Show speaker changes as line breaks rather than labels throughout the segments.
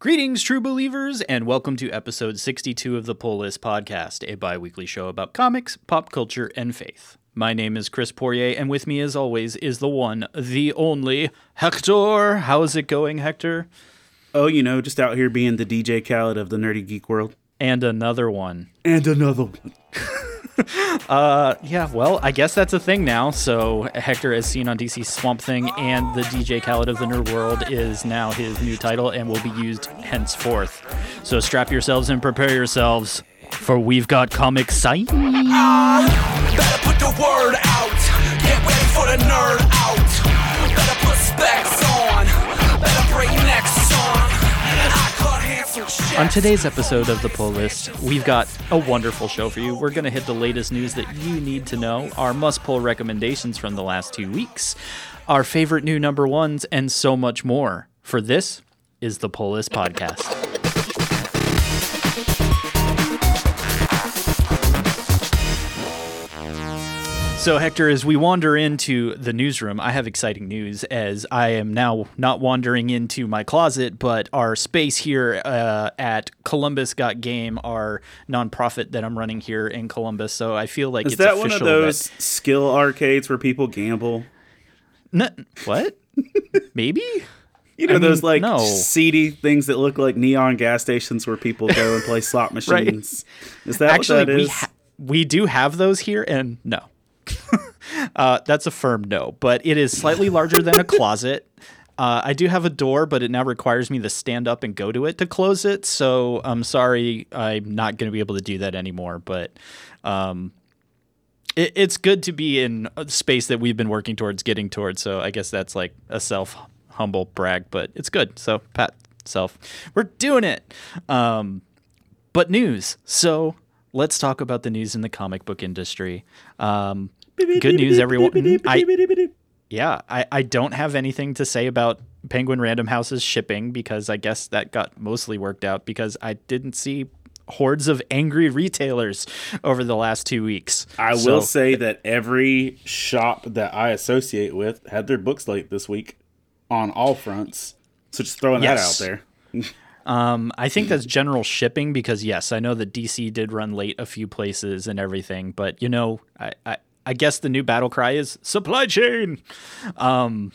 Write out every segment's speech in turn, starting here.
Greetings, true believers, and welcome to episode 62 of the Pull List Podcast, a bi weekly show about comics, pop culture, and faith. My name is Chris Poirier, and with me, as always, is the one, the only Hector. How's it going, Hector?
Oh, you know, just out here being the DJ Khaled of the nerdy geek world.
And another one.
And another one.
Uh, yeah, well, I guess that's a thing now. So Hector, as seen on DC Swamp Thing, and the DJ Khaled of the Nerd World is now his new title and will be used henceforth. So strap yourselves and prepare yourselves, for we've got comic sign.
Better put the word out. For the nerd out. Better put specs on.
On today's episode of the Pull List, we've got a wonderful show for you. We're going to hit the latest news that you need to know, our must pull recommendations from the last two weeks, our favorite new number ones, and so much more. For this is the Pull List Podcast. So, Hector, as we wander into the newsroom, I have exciting news as I am now not wandering into my closet, but our space here uh, at Columbus Got Game, our nonprofit that I'm running here in Columbus. So I feel like
Is
it's
that one of those
that-
skill arcades where people gamble?
What? Maybe?
You know,
I
those like
no.
seedy things that look like neon gas stations where people go and play slot
Right.
machines. Is that
Actually,
what that
we ha- we do have those here, and no, uh, that's a firm no. But it is slightly larger than a closet. Uh, I do have a door, but it now requires me to stand up and go to it to close it. So I'm sorry, I'm not going to be able to do that anymore. But um, it, it's good to be in a space that we've been working towards getting towards. So I guess that's like a self humble brag, but it's good. So pat self, we're doing it. Um, but news. So let's talk about the news in the comic book industry. Um, good news, everyone. I, yeah, I, I don't have anything to say about Penguin Random House's shipping because I guess that got mostly worked out because I didn't see hordes of angry retailers over the last two weeks.
I
So-
will say that every shop that I associate with had their books late this week on all fronts. So just throwing
Yes.
that out there.
Um, I think that's general shipping because yes, I know that DC did run late a few places and everything, but you know, I, I, I guess the new battle cry is supply chain. Um,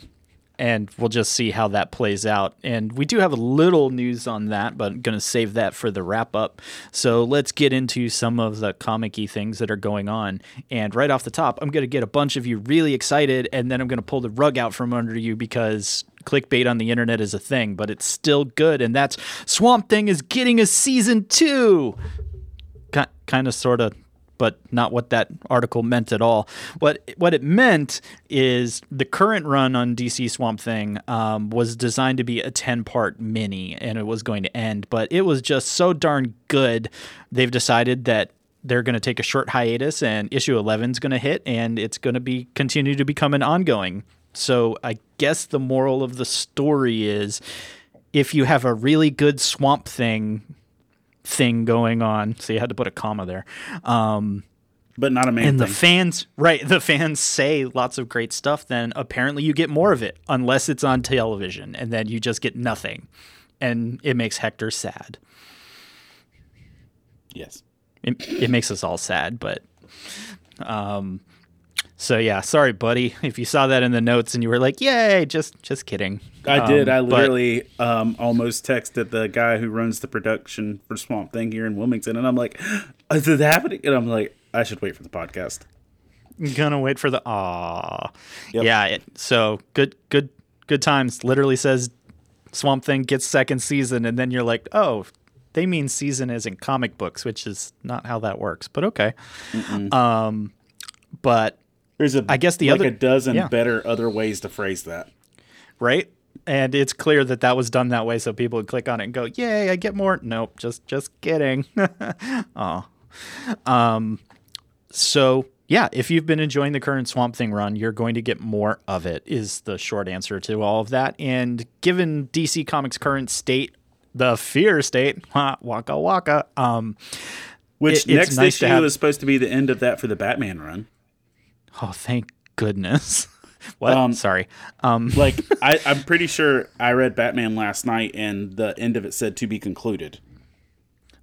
and we'll just see how that plays out. And we do have a little news on that, but I'm going to save that for the wrap up. So let's get into some of the comic things that are going on. And right off the top, I'm going to get a bunch of you really excited, and then I'm going to pull the rug out from under you because clickbait on the internet is a thing, but it's still good. And that's Swamp Thing is getting a season two. Kind of, sort of but not what that article meant at all. What what it meant is the current run on DC Swamp Thing um, was designed to be a ten part mini, and it was going to end. But it was just so darn good, they've decided that they're going to take a short hiatus, and issue eleven is going to hit, and it's going to be continue to become an ongoing. So I guess the moral of the story is, if you have a really good Swamp Thing thing going on. So you had to put a comma there. Um,
But not a man
and the fans, right? The fans say lots of great stuff. Then apparently you get more of it, unless it's on television, and then you just get nothing, and it makes Hector sad.
yes.
It, it makes us all sad, but um, so yeah, sorry, buddy, if you saw that in the notes and you were like, "Yay!" Just just kidding.
I did.
Um,
I
but-
literally um, almost texted the guy who runs the production for Swamp Thing here in Wilmington, and I'm like, "Is it happening?" And I'm like, "I should wait for the podcast."
gonna wait for the ah
Yep.
yeah it, so good good good times literally says swamp thing gets second season and then you're like oh they mean season as in comic books which is not how that works but okay um but
There's a,
I guess the
like
other-
a dozen
yeah.
better other ways to phrase that.
right and it's clear that that was done that way so people would click on it and go yay i get more nope just just kidding oh um so yeah if you've been enjoying the current swamp thing run you're going to get more of it is the short answer to all of that and given dc comics current state the fear state waka waka um
Which
It-
next
nice
issue
have-
is supposed to be the end of that for the Batman run.
Oh thank goodness What?
Um,
Sorry. Um,
Like I, I'm pretty sure I read Batman last night, and the end of it said to be concluded.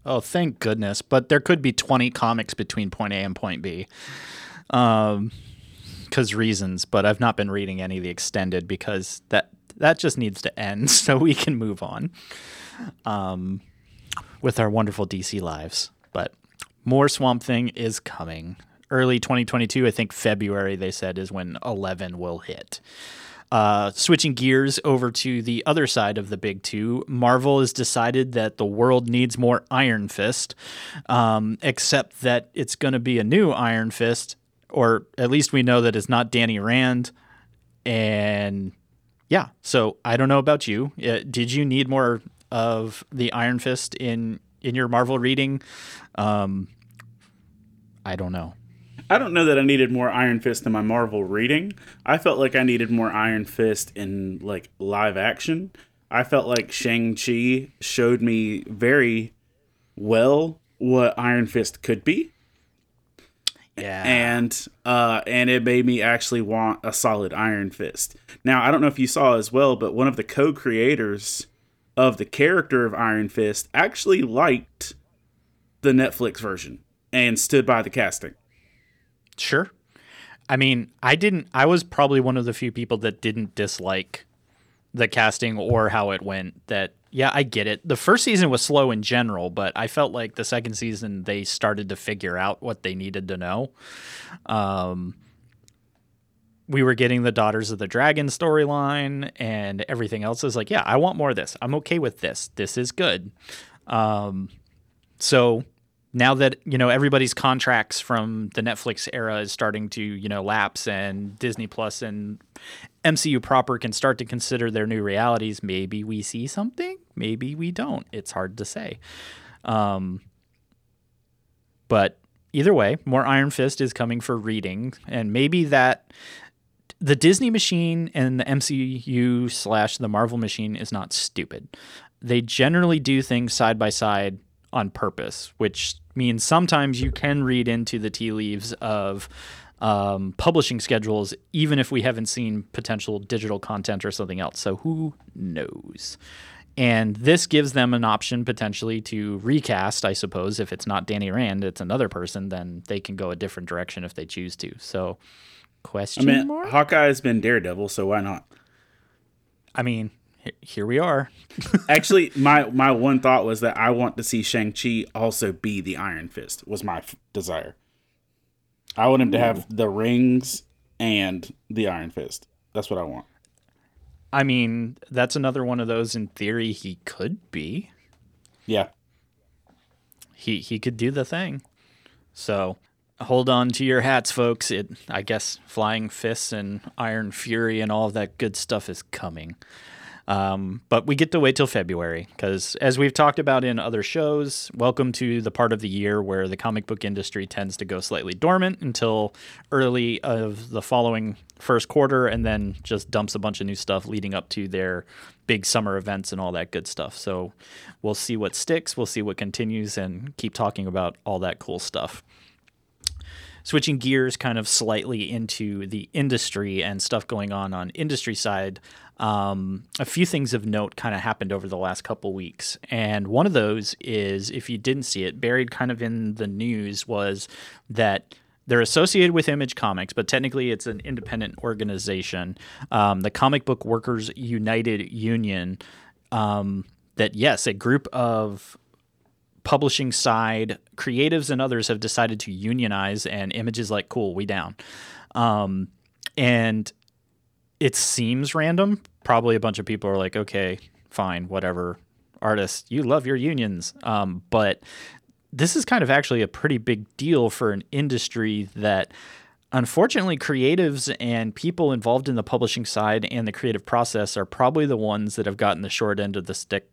oh, thank goodness. But there could be 20 comics between point A and point B. Um, because reasons. But I've not been reading any of the extended because that that just needs to end so we can move on. Um, with our wonderful DC lives. But more Swamp Thing is coming. Early 2022, I think February, they said, is when 11 will hit. Uh, switching gears over to the other side of the big two, Marvel has decided that the world needs more Iron Fist, um, except that it's going to be a new Iron Fist, or at least we know that it's not Danny Rand. And yeah, so I don't know about you. Uh, did you need more of the Iron Fist in in your Marvel reading? Um, I don't know.
I don't know that I needed more Iron Fist in my Marvel reading. I felt like I needed more Iron Fist in like live action. I felt like Shang-Chi showed me very well what Iron Fist could be.
Yeah,
and uh, and it made me actually want a solid Iron Fist. Now I don't know if you saw as well, but one of the co-creators of the character of Iron Fist actually liked the Netflix version and stood by the casting.
Sure. I mean, I didn't. I was probably one of the few people that didn't dislike the casting or how it went. That yeah, I get it. The first season was slow in general, but I felt like the second season they started to figure out what they needed to know. Um, we were getting the Daughters of the Dragon storyline and everything else. Is like, yeah, I want more of this. I'm okay with this. This is good. Um, so now that you know everybody's contracts from the Netflix era is starting to you know lapse and Disney Plus and MCU proper can start to consider their new realities, maybe we see something, maybe we don't. It's hard to say. Um, but either way, more Iron Fist is coming for reading, and maybe that the Disney machine and the MCU slash the Marvel machine is not stupid. They generally do things side by side on purpose, which means sometimes you can read into the tea leaves of um, publishing schedules, even if we haven't seen potential digital content or something else. So who knows? And this gives them an option potentially to recast, I suppose. If it's not Danny Rand, it's another person, then they can go a different direction if they choose to. So, question I
mean,
mark?
Hawkeye has been Daredevil, so why not?
I mean, here we are.
Actually, my my one thought was that I want to see Shang Chi also be the Iron Fist. Was my f- desire. I want him to have the rings and the Iron Fist. That's what I want.
I mean, that's another one of those in theory he could be.
Yeah,
he he could do the thing. So hold on to your hats, folks. It I guess flying fists and iron fury and all that good stuff is coming. Um, but we get to wait till February because, as we've talked about in other shows, welcome to the part of the year where the comic book industry tends to go slightly dormant until early of the following first quarter, and then just dumps a bunch of new stuff leading up to their big summer events and all that good stuff. So we'll see what sticks, we'll see what continues, and keep talking about all that cool stuff switching gears kind of slightly into the industry and stuff going on on industry side um, a few things of note kind of happened over the last couple weeks and one of those is if you didn't see it buried kind of in the news was that they're associated with Image Comics, but technically it's an independent organization. Um, the Comic Book Workers United Union. Um, that yes, a group of publishing side creatives and others have decided to unionize and Image is like cool we down um, and it seems random. Probably a bunch of people are like okay fine whatever. Artists you love your unions. Um, but this is kind of actually a pretty big deal for an industry that unfortunately creatives and people involved in the publishing side and the creative process are probably the ones that have gotten the short end of the stick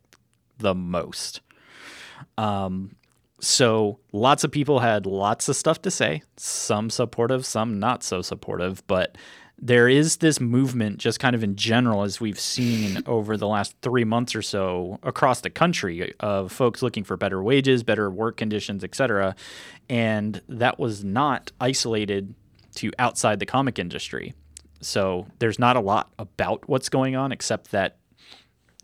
the most. Um, so lots of people had lots of stuff to say, some supportive, some not so supportive, but there is this movement just kind of in general as we've seen over the last 3 months or so across the country of folks looking for better wages, better work conditions, etc. And that was not isolated to outside the comic industry. So there's not a lot about what's going on except that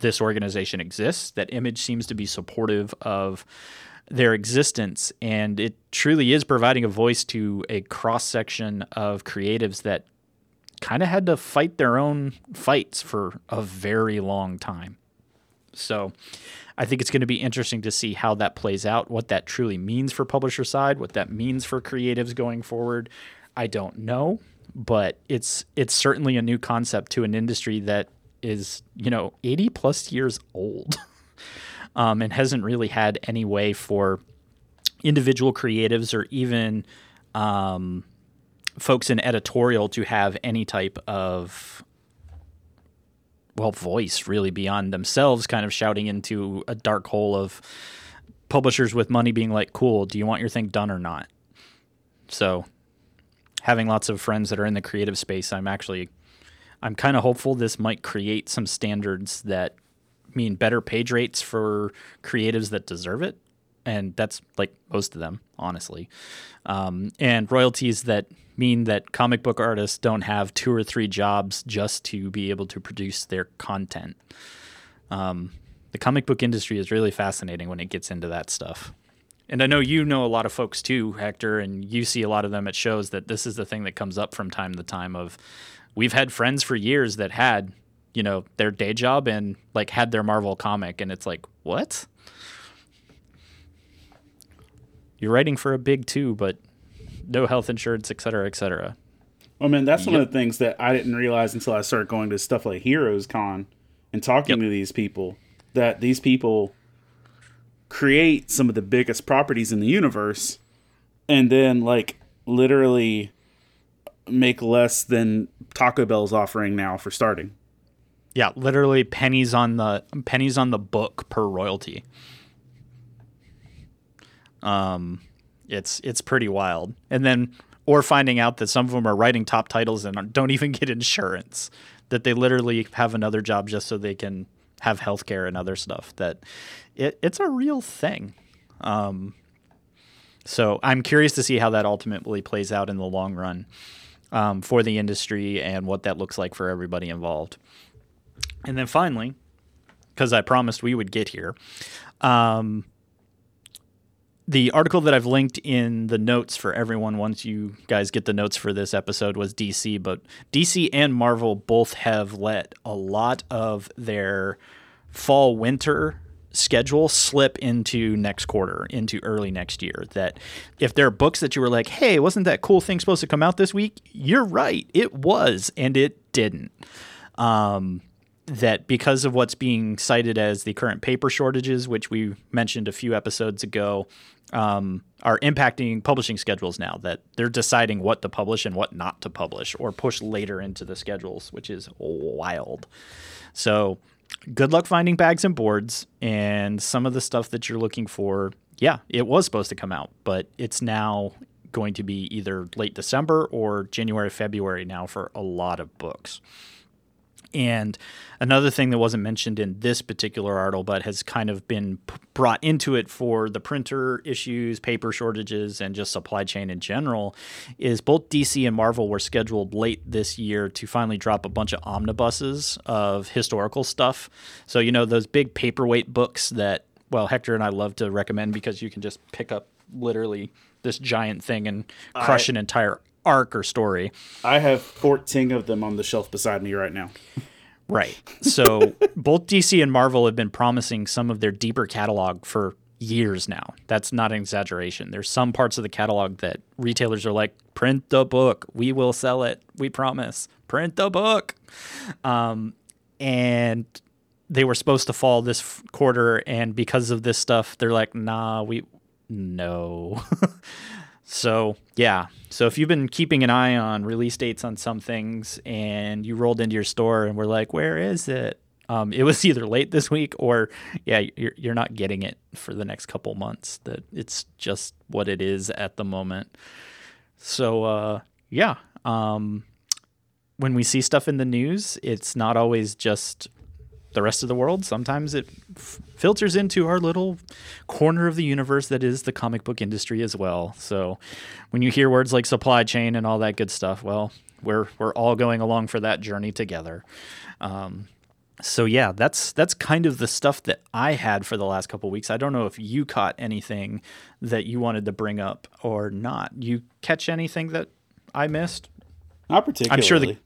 this organization exists, that Image seems to be supportive of their existence, and it truly is providing a voice to a cross section of creatives that kind of had to fight their own fights for a very long time. So I think it's going to be interesting to see how that plays out, what that truly means for publisher side, what that means for creatives going forward. I don't know, but it's it's certainly a new concept to an industry that is, you know, 80 plus years old. um, and hasn't really had any way for individual creatives or even um, folks in editorial to have any type of well voice really beyond themselves kind of shouting into a dark hole of publishers with money being like cool do you want your thing done or not? So having lots of friends that are in the creative space i'm actually i'm kind of hopeful this might create some standards that mean better page rates for creatives that deserve it and that's like most of them honestly. Um, and royalties that mean that comic book artists don't have two or three jobs just to be able to produce their content. Um, the comic book industry is really fascinating when it gets into that stuff. And I know you know a lot of folks too, Hector, and you see a lot of them at shows that this is the thing that comes up from time to time of we've had friends for years that had, you know, their day job and like had their Marvel comic and it's like, "What?" You're writing for a big two, but no health insurance, et cetera, et cetera.
Well, man, that's yep. one of the things that I didn't realize until I started going to stuff like Heroes Con and talking yep. to these people. That these people create some of the biggest properties in the universe, and then like literally make less than Taco Bell's offering now for starting.
Yeah, literally pennies on the pennies on the book per royalty. Um, it's it's pretty wild. And then or finding out that some of them are writing top titles and don't even get insurance, that they literally have another job just so they can have healthcare and other stuff. That it, it's a real thing. Um, so I'm curious to see how that ultimately plays out in the long run um, for the industry and what that looks like for everybody involved. And then finally, because I promised we would get here, um, the article that I've linked in the notes for everyone once you guys get the notes for this episode was DC, but DC and Marvel both have let a lot of their fall winter schedule slip into next quarter, into early next year. That if there are books that you were like, hey, wasn't that cool thing supposed to come out this week? You're right, it was, and it didn't. Um, that because of what's being cited as the current paper shortages, which we mentioned a few episodes ago, um, are impacting publishing schedules now. That they're deciding what to publish and what not to publish, or push later into the schedules, which is wild. So, good luck finding bags and boards and some of the stuff that you're looking for. Yeah, it was supposed to come out, but it's now going to be either late December or January, February now for a lot of books. And another thing that wasn't mentioned in this particular article, but has kind of been p- brought into it for the printer issues, paper shortages, and just supply chain in general, is both DC and Marvel were scheduled late this year to finally drop a bunch of omnibuses of historical stuff. So, you know, those big paperweight books that, well, Hector and I love to recommend because you can just pick up literally this giant thing and crush I, an entire arc or story.
I have 14 of them on the shelf beside me right now.
Right. So both DC and Marvel have been promising some of their deeper catalog for years now. That's not an exaggeration. There's some parts of the catalog that retailers are like, print the book. We will sell it. We promise. Print the book. Um, and they were supposed to fall this f- quarter. And because of this stuff, they're like, nah, we, no. So, yeah. So, if you've been keeping an eye on release dates on some things and you rolled into your store and were like, where is it? Um, it was either late this week or, yeah, you're, you're not getting it for the next couple months. That it's just what it is at the moment. So, uh, yeah. Um, when we see stuff in the news, it's not always just the rest of the world. Sometimes it f- filters into our little corner of the universe that is the comic book industry as well. So when you hear words like supply chain and all that good stuff, well, we're we're all going along for that journey together. Um, so yeah, that's that's kind of the stuff that I had for the last couple weeks. I don't know if you caught anything that you wanted to bring up or not. You catch anything that I missed?
Not particularly.
I'm sure the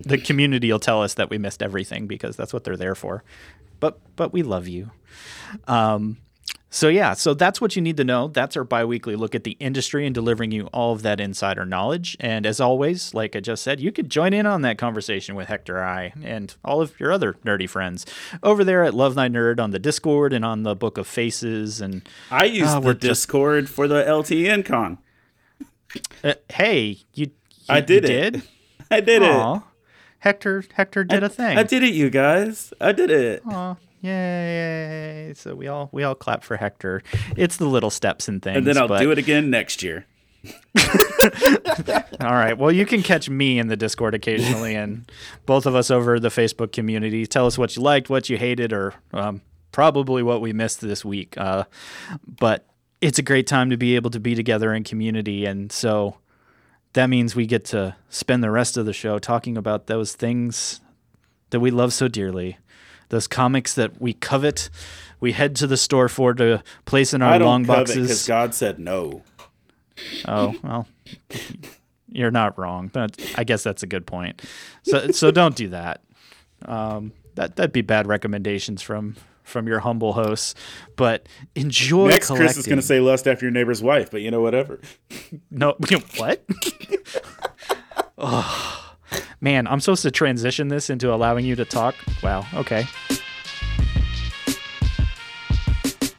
the community will tell us that we missed everything because that's what they're there for. But but we love you. Um, so yeah, so that's what you need to know. That's our biweekly look at the industry and delivering you all of that insider knowledge. And as always, like I just said, you could join in on that conversation with Hector I and all of your other nerdy friends over there at Love Thy Nerd on the Discord and on the Book of Faces. And
I used
Ah,
the
just-
Discord for the LTN con.
uh, hey, you, you
I did
you
it.
Did?
I did
Aw. Hector Hector did a thing.
I did it, you guys. I did it.
Aw, yay! So we all we all clap for Hector. It's the little steps and things.
And then I'll
but-
do it again next year.
All right. Well, you can catch me in the Discord occasionally, and both of us over the Facebook community. Tell us what you liked, what you hated, or um, probably what we missed this week. Uh, but it's a great time to be able to be together in community, and so that means we get to spend the rest of the show talking about those things that we love so dearly, those comics that we covet. We head to the store for to place in our
I don't
long boxes.
because God said no.
Oh well, you're not wrong, but I guess that's a good point. So so don't do that. Um, that that'd be bad recommendations from from your humble hosts. But enjoy.
Next, Chris is going to say lust after your neighbor's wife, but you know, whatever.
no. What? oh, man, I'm supposed to transition this into allowing you to talk. Wow. Okay.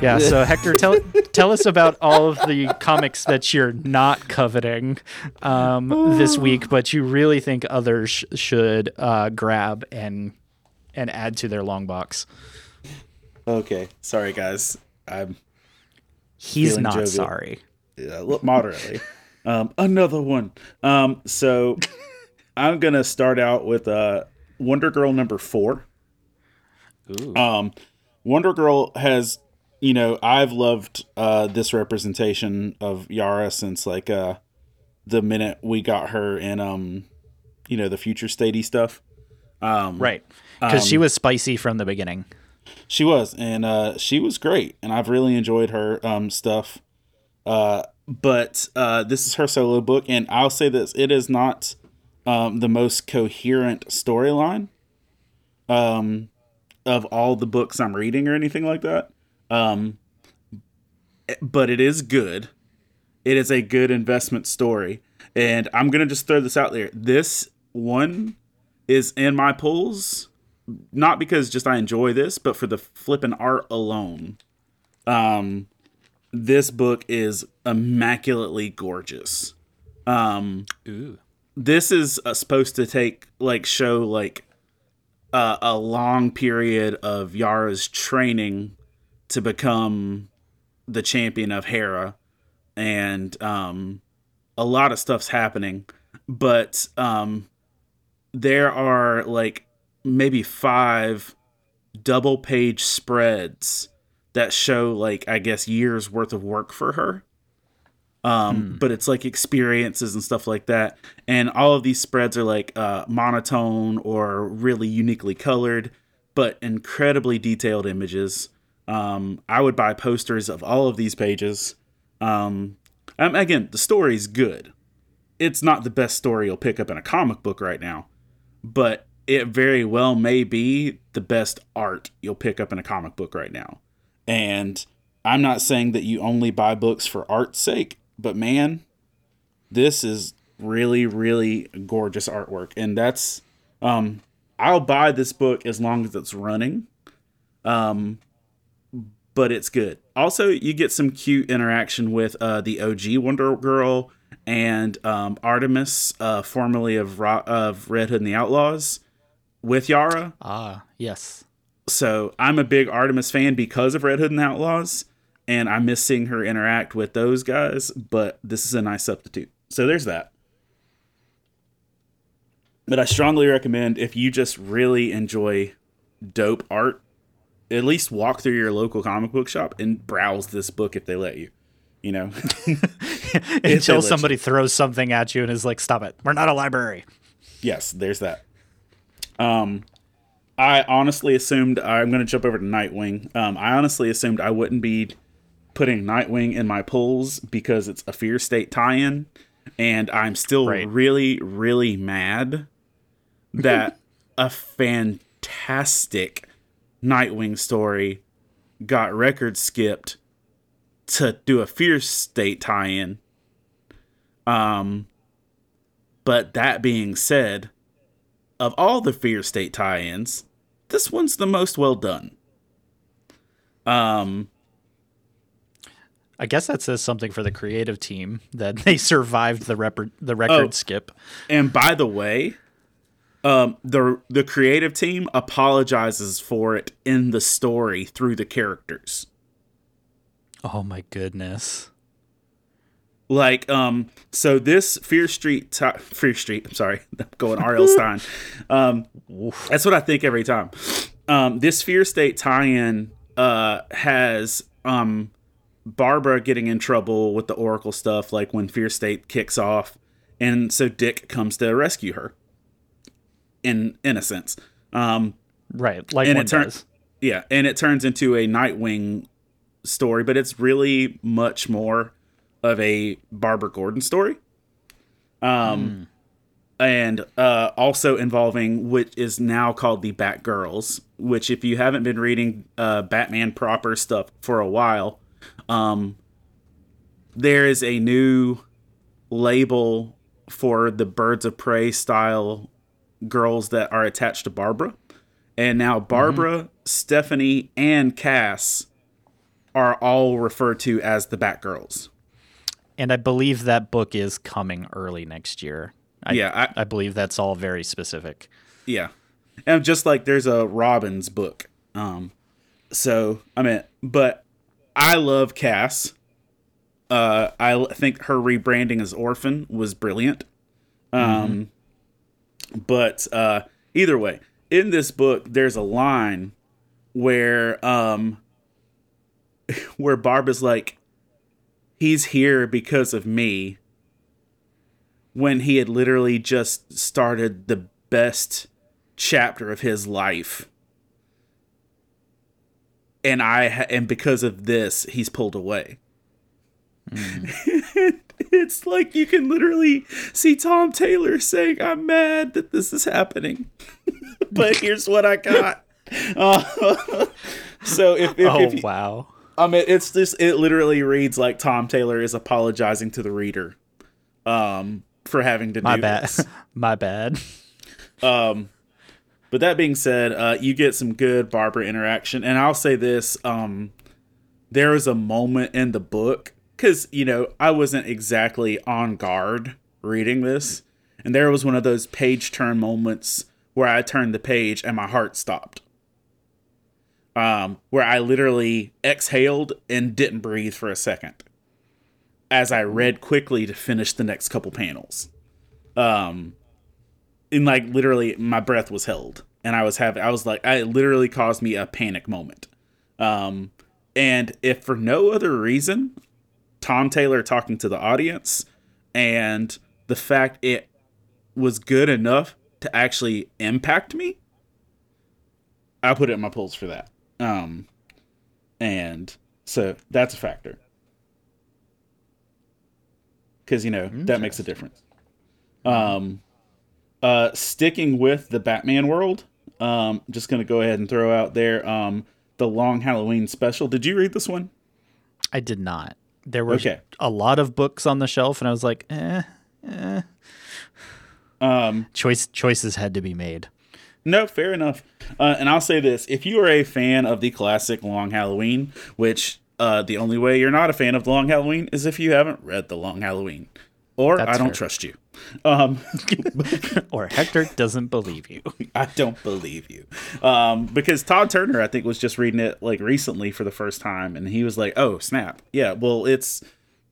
Yeah. So Hector, tell tell us about all of the comics that you're not coveting um, this week, but you really think others sh- should uh, grab and and add to their long box.
Okay. Sorry, guys. I'm
He's not
jovial.
sorry.
look moderately. um, another one. Um, so I'm going to start out with uh, Wonder Girl number four.
Ooh.
Um, Wonder Girl has, you know, I've loved uh, this representation of Yara since like uh, the minute we got her in, um, you know, the future statey stuff. Um,
right. Because she
um,
was spicy from the beginning.
She was, and uh, she was great, and I've really enjoyed her um, stuff. Uh, but uh, this is her solo book, and I'll say this: it is not um, the most coherent storyline um, of all the books I'm reading or anything like that. Um, but it is good. It is a good investment story, and I'm gonna just throw this out there. This one is in my pulls not because just I enjoy this, but for the flippin' art alone. Um, this book is immaculately gorgeous. Um,
Ooh.
this is uh, supposed to take like show like uh, a long period of Yara's training to become the champion of Hera, and um, a lot of stuff's happening, but um, there are like maybe five double page spreads that show like I guess years worth of work for her. Um, but it's like experiences and stuff like that. And all of these spreads are like uh, monotone or really uniquely colored, but incredibly detailed images. Um, I would buy posters of all of these pages. Um, um, again, the story's good. It's not the best story you'll pick up in a comic book right now, but it very well may be the best art you'll pick up in a comic book right now. And I'm not saying that you only buy books for art's sake, but man, this is really, really gorgeous artwork. And that's, um, I'll buy this book as long as it's running. Um, but it's good. Also, you get some cute interaction with uh, the OG Wonder Girl and um, Artemis, uh, formerly of Ro- of Red Hood and the Outlaws with Yara.
Ah, yes.
So I'm a big Artemis fan because of Red Hood and the Outlaws, and I miss seeing her interact with those guys. But this is a nice substitute. So there's that. But I strongly recommend if you just really enjoy dope art, at least walk through your local comic book shop and browse this book if they let you. You know,
Until somebody throws something at you and is like, "Stop it! We're not a library."
yes, there's that. Um, I honestly assumed I'm going to jump over to Nightwing. Um, I honestly assumed I wouldn't be putting Nightwing in my pulls because it's a Fear State tie-in, and I'm still
Right.
really, really mad that a fantastic Nightwing story got record skipped to do a Fear State tie-in. Um, but that being said, of all the Fear State tie-ins, this one's the most well done. Um,
I guess that says something for the creative team that they survived the rep- the record
Oh.
skip.
and by the way, um, the the creative team apologizes for it in the story through the characters.
Oh my goodness.
Like, um, so this Fear Street, ti- Fear Street. I'm sorry, I'm going R.L. Stine. Um, that's what I think every time. Um, this Fear State tie-in uh has um Barbara getting in trouble with the Oracle stuff, like when Fear State kicks off, and so Dick comes to rescue her. In in a sense, um,
Right, like
And it turn-
does.
yeah, and it turns into a Nightwing story, but it's really much more of a Barbara Gordon story. Um, and uh, also involving which is now called the Batgirls, which, if you haven't been reading uh, Batman proper stuff for a while, um, there is a new label for the Birds of Prey style girls that are attached to Barbara. And now Barbara, Stephanie, and Cass are all referred to as the Batgirls.
And I believe that book is coming early next year. I,
Yeah, I-
I believe that's all very specific.
Yeah. And just like there's a Robins book. Um so I mean but I love Cass. Uh I think her rebranding as Orphan was brilliant. Um but uh either way, in this book there's a line where um where Barb is like he's here because of me when he had literally just started the best chapter of his life. And i ha- and because of this he's pulled away it's like you can literally see tom taylor saying i'm mad that this is happening but here's what i got Uh, so if, if,
Oh
if you-
wow.
I mean, it's just it literally reads like Tom Taylor is apologizing to the reader, um, for having to
My
do
bad.
this.
My bad.
But that being said, uh, you get some good Barbara interaction, and I'll say this: um, there was a moment in the book because you know I wasn't exactly on guard reading this, and there was one of those page turn moments where I turned the page and my heart stopped. Um, where I literally exhaled and didn't breathe for a second as I read quickly to finish the next couple panels. Um, and like literally my breath was held and i was having i was like i literally caused me a panic moment um and if for no other reason tom taylor talking to the audience and the fact it was good enough to actually impact me i put it in my pulls for that um and so that's a factor because you know that makes a difference um uh, sticking with the Batman world, um, just gonna go ahead and throw out there um, the Long Halloween special. Did you read this one?
I did not. There were
Okay.
a lot of books on the shelf, and I was like, eh,
Um,
choice choices had to be made.
no, fair enough. Uh, and I'll say this: if you are a fan of the classic Long Halloween, which uh, the only way you're not a fan of the Long Halloween is if you haven't read the Long Halloween, or
That's
I don't
fair.
trust you. Um,
or Hector doesn't believe you.
I don't believe you. Um, because Todd Turner, I think, was just reading it like recently for the first time, and he was like, "Oh, snap! Yeah, well, it's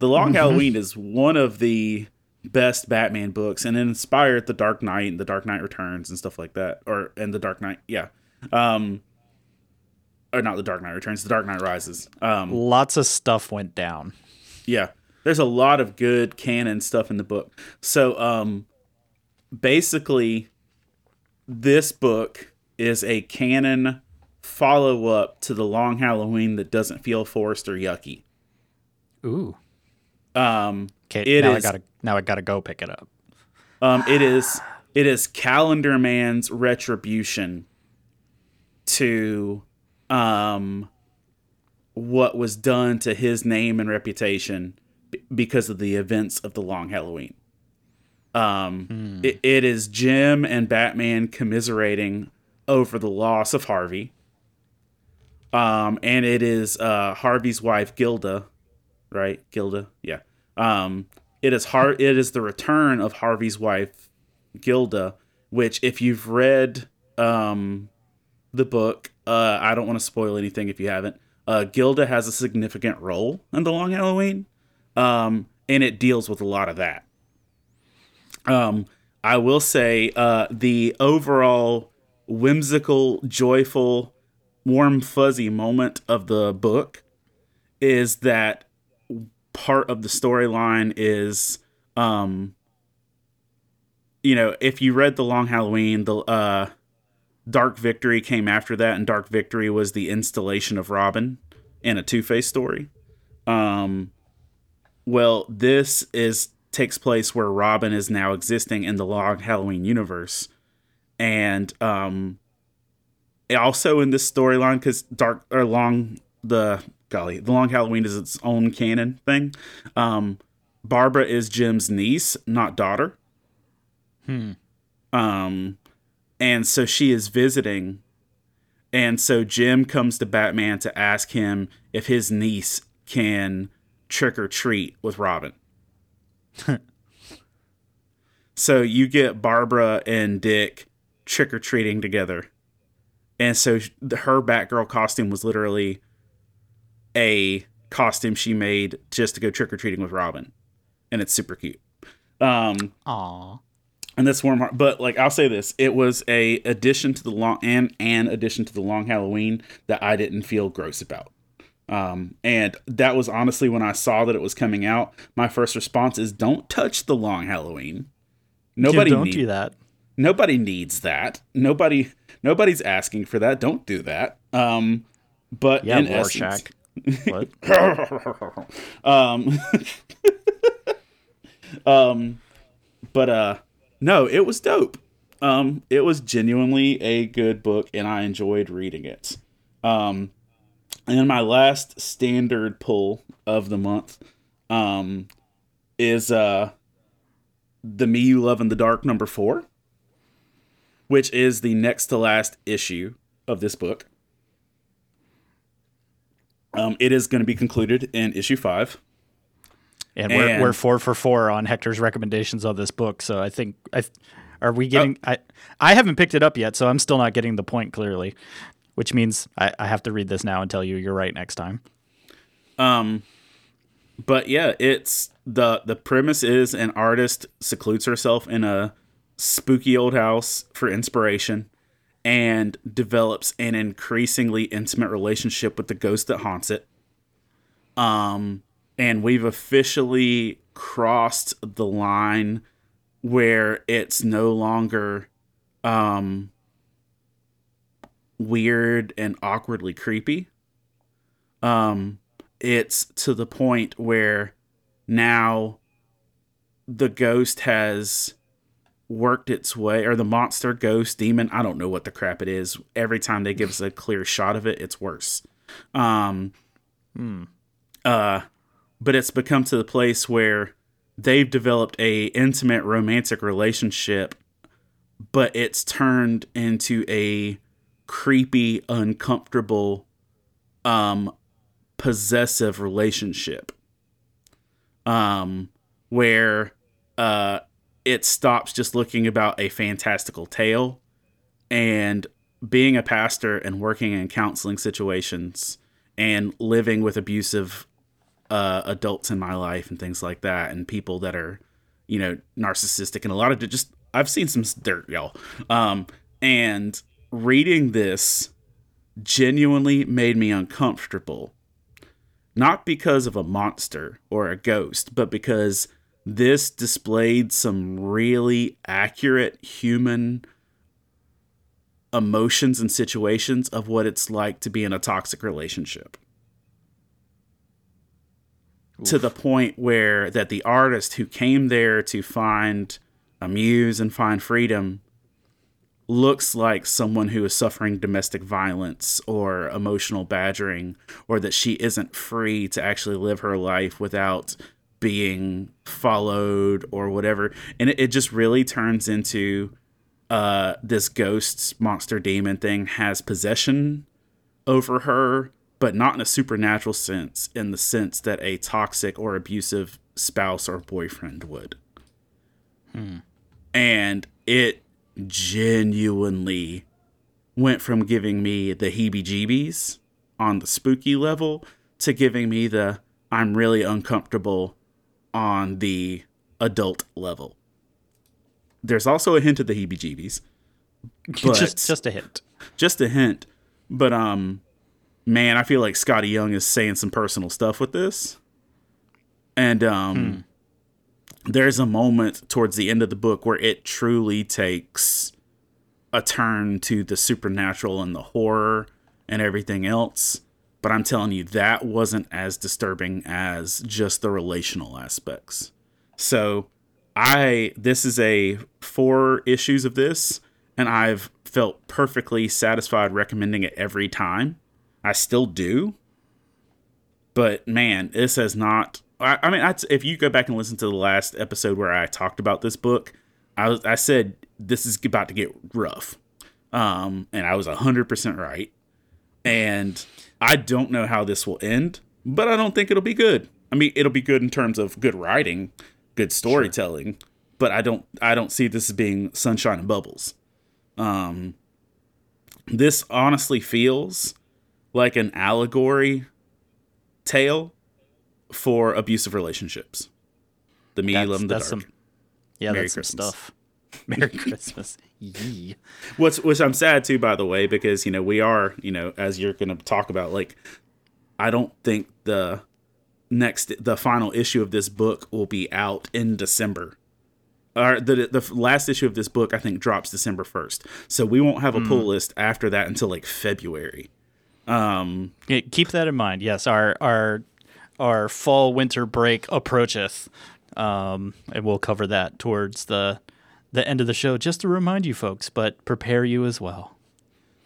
the Long Halloween is one of the best Batman books, and it inspired the Dark Knight and the Dark Knight Returns and stuff like that, or and the Dark Knight, yeah, um, or not the Dark Knight Returns, the Dark Knight Rises. Um,
Lots of stuff went down.
yeah. There's a lot of good canon stuff in the book. So um basically this book is a canon follow up to the long Halloween that doesn't feel forced or yucky.
Ooh.
Um
Okay,
It
now
is-
I gotta now I gotta go pick it up.
um it is it is Calendar Man's retribution to um what was done to his name and reputation b- because of the events of the long Halloween. Um, it, it is Jim and Batman commiserating over the loss of Harvey. Um, and it is uh, Harvey's wife Gilda, right? Gilda, yeah. Um, it is Har- It is the return of Harvey's wife Gilda, which if you've read um, the book, uh, I don't want to spoil anything if you haven't. Uh, Gilda has a significant role in the Long Halloween, um, and it deals with a lot of that. Um, I will say uh, the overall whimsical, joyful, warm, fuzzy moment of the book is that part of the storyline is, um, you know, if you read the Long Halloween, the uh, Dark Victory came after that, and Dark Victory was the installation of Robin in a Two Face story. Um, well, this is takes place where Robin is now existing in the Long Halloween universe, and um, also in this storyline because Dark or Long the golly the Long Halloween is its own canon thing. Um, Barbara is Jim's niece, not daughter.
Hmm.
Um, and so she is visiting and so Jim comes to Batman to ask him if his niece can trick or treat with Robin. so you get Barbara and Dick trick or treating together. And so her Batgirl costume was literally a costume she made just to go trick or treating with Robin. And it's super cute. Um,
Aw.
and that's warm heart. But like I'll say this, it was a addition to the long and an addition to the long Halloween that I didn't feel gross about. Um, and that was honestly when I saw that it was coming out. My first response is, "Don't touch the long Halloween. Nobody
Yeah, don't
need-
do that.
Nobody needs that. Nobody nobody's asking for that. Don't do that." Um, but
Yeah,
in essence,
Rorschach. what?
um, um, but uh, no, it was dope. Um, it was genuinely a good book, and I enjoyed reading it. Um, and then my last standard pull of the month, um, is uh, the Me You Love in the Dark number four, which is the next to last issue of this book. Um, it is going to be concluded in issue five.
And we're,
And-
we're four for four on Hector's recommendations of this book. So I think I are we getting I I haven't picked it up yet, so I'm still not getting the point clearly. Which means I, I have to read this now and tell you you're right next time.
Um, but yeah, it's the the premise is an artist secludes herself in a spooky old house for inspiration and develops an increasingly intimate relationship with the ghost that haunts it. Um, and we've officially crossed the line where it's no longer um weird and awkwardly creepy. Um it's to the point where now the ghost has worked its way or the monster ghost demon i don't know what the crap it is every time they give us a clear shot of it it's worse um hmm. uh but it's become to the place where they've developed a intimate romantic relationship but it's turned into a creepy uncomfortable um possessive relationship um where uh, it stops just looking about a fantastical tale and being a pastor and working in counseling situations and living with abusive uh, adults in my life and things like that and people that are you know narcissistic and a lot of just i've seen some dirt y'all. Um, and reading this genuinely made me uncomfortable not because of a monster or a ghost but because this displayed some really accurate human emotions and situations of what it's like to be in a toxic relationship. To the point where that the artist who came there to find a muse and find freedom looks like someone who is suffering domestic violence or emotional badgering or that she isn't free to actually live her life without being followed or whatever and it, it just really turns into uh, this ghost monster demon thing has possession over her, but not in a supernatural sense, in the sense that a toxic or abusive spouse or boyfriend would. And it genuinely went from giving me the heebie jeebies on the spooky level to giving me the I'm really uncomfortable on the adult level. There's also a hint of the heebie jeebies.
just just a hint.
Just a hint. But um man, I feel like Skottie Young is saying some personal stuff with this. And um there's a moment towards the end of the book where it truly takes a turn to the supernatural and the horror and everything else. But I'm telling you, that wasn't as disturbing as just the relational aspects. So I this is a four issues of this, and I've felt perfectly satisfied recommending it every time. I still do. But man, this has not. I, I mean, I, if you go back and listen to the last episode where I talked about this book, I was I said this is about to get rough, um, and I was hundred percent right. And I don't know how this will end, but I don't think it'll be good. I mean, it'll be good in terms of good writing, good storytelling, but I don't I don't see this as being sunshine and bubbles. Um, this honestly feels like an allegory tale for abusive relationships. The me
That's-
love the dark.
some- Yeah,
Merry
that's some stuff. Merry Christmas. Yee.
What's which I'm sad too, by the way, because you know we are, you know, as you're going to talk about, like I don't think the next, the final issue of this book will be out in December. Or the the last issue of this book, I think, drops December first, so we won't have a pull list after that until like February. Um,
Yeah, Keep that in mind. Yes, our our our fall winter break approacheth, um, and we'll cover that towards the the end of the show, just to remind you folks, but prepare you as well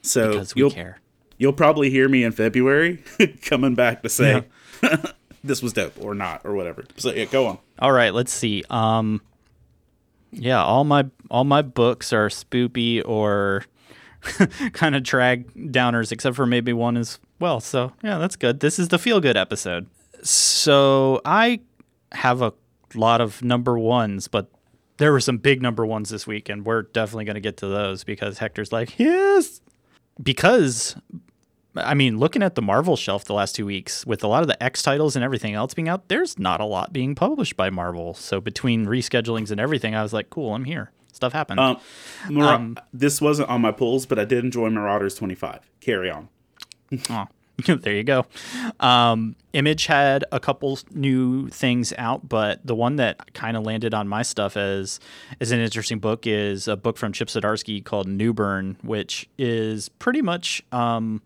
so
because we
you'll
care.
you'll probably hear me in February coming back to say this was dope or not or whatever. So yeah, go on.
All right, let's see. Um, yeah, all my all my books are spoopy or kind of drag downers, except for maybe one as well. So yeah, that's good. This is the feel good episode. So I have a lot of number ones, but there were some big number ones this week, and we're definitely going to get to those because Hector's like, yes, because I mean, looking at the Marvel shelf the last two weeks, with a lot of the X titles and everything else being out, there's not a lot being published by Marvel. So between reschedulings and everything, I was like, cool, I'm here. Stuff happened.
Um, Mara- this wasn't on my pulls, but I did enjoy Marauders 25. Carry on.
Aw. there you go. Um, Image had a couple new things out, but the one that kind of landed on my stuff as is an interesting book is a book from Chip Zdarsky called Newburn, which is pretty much um,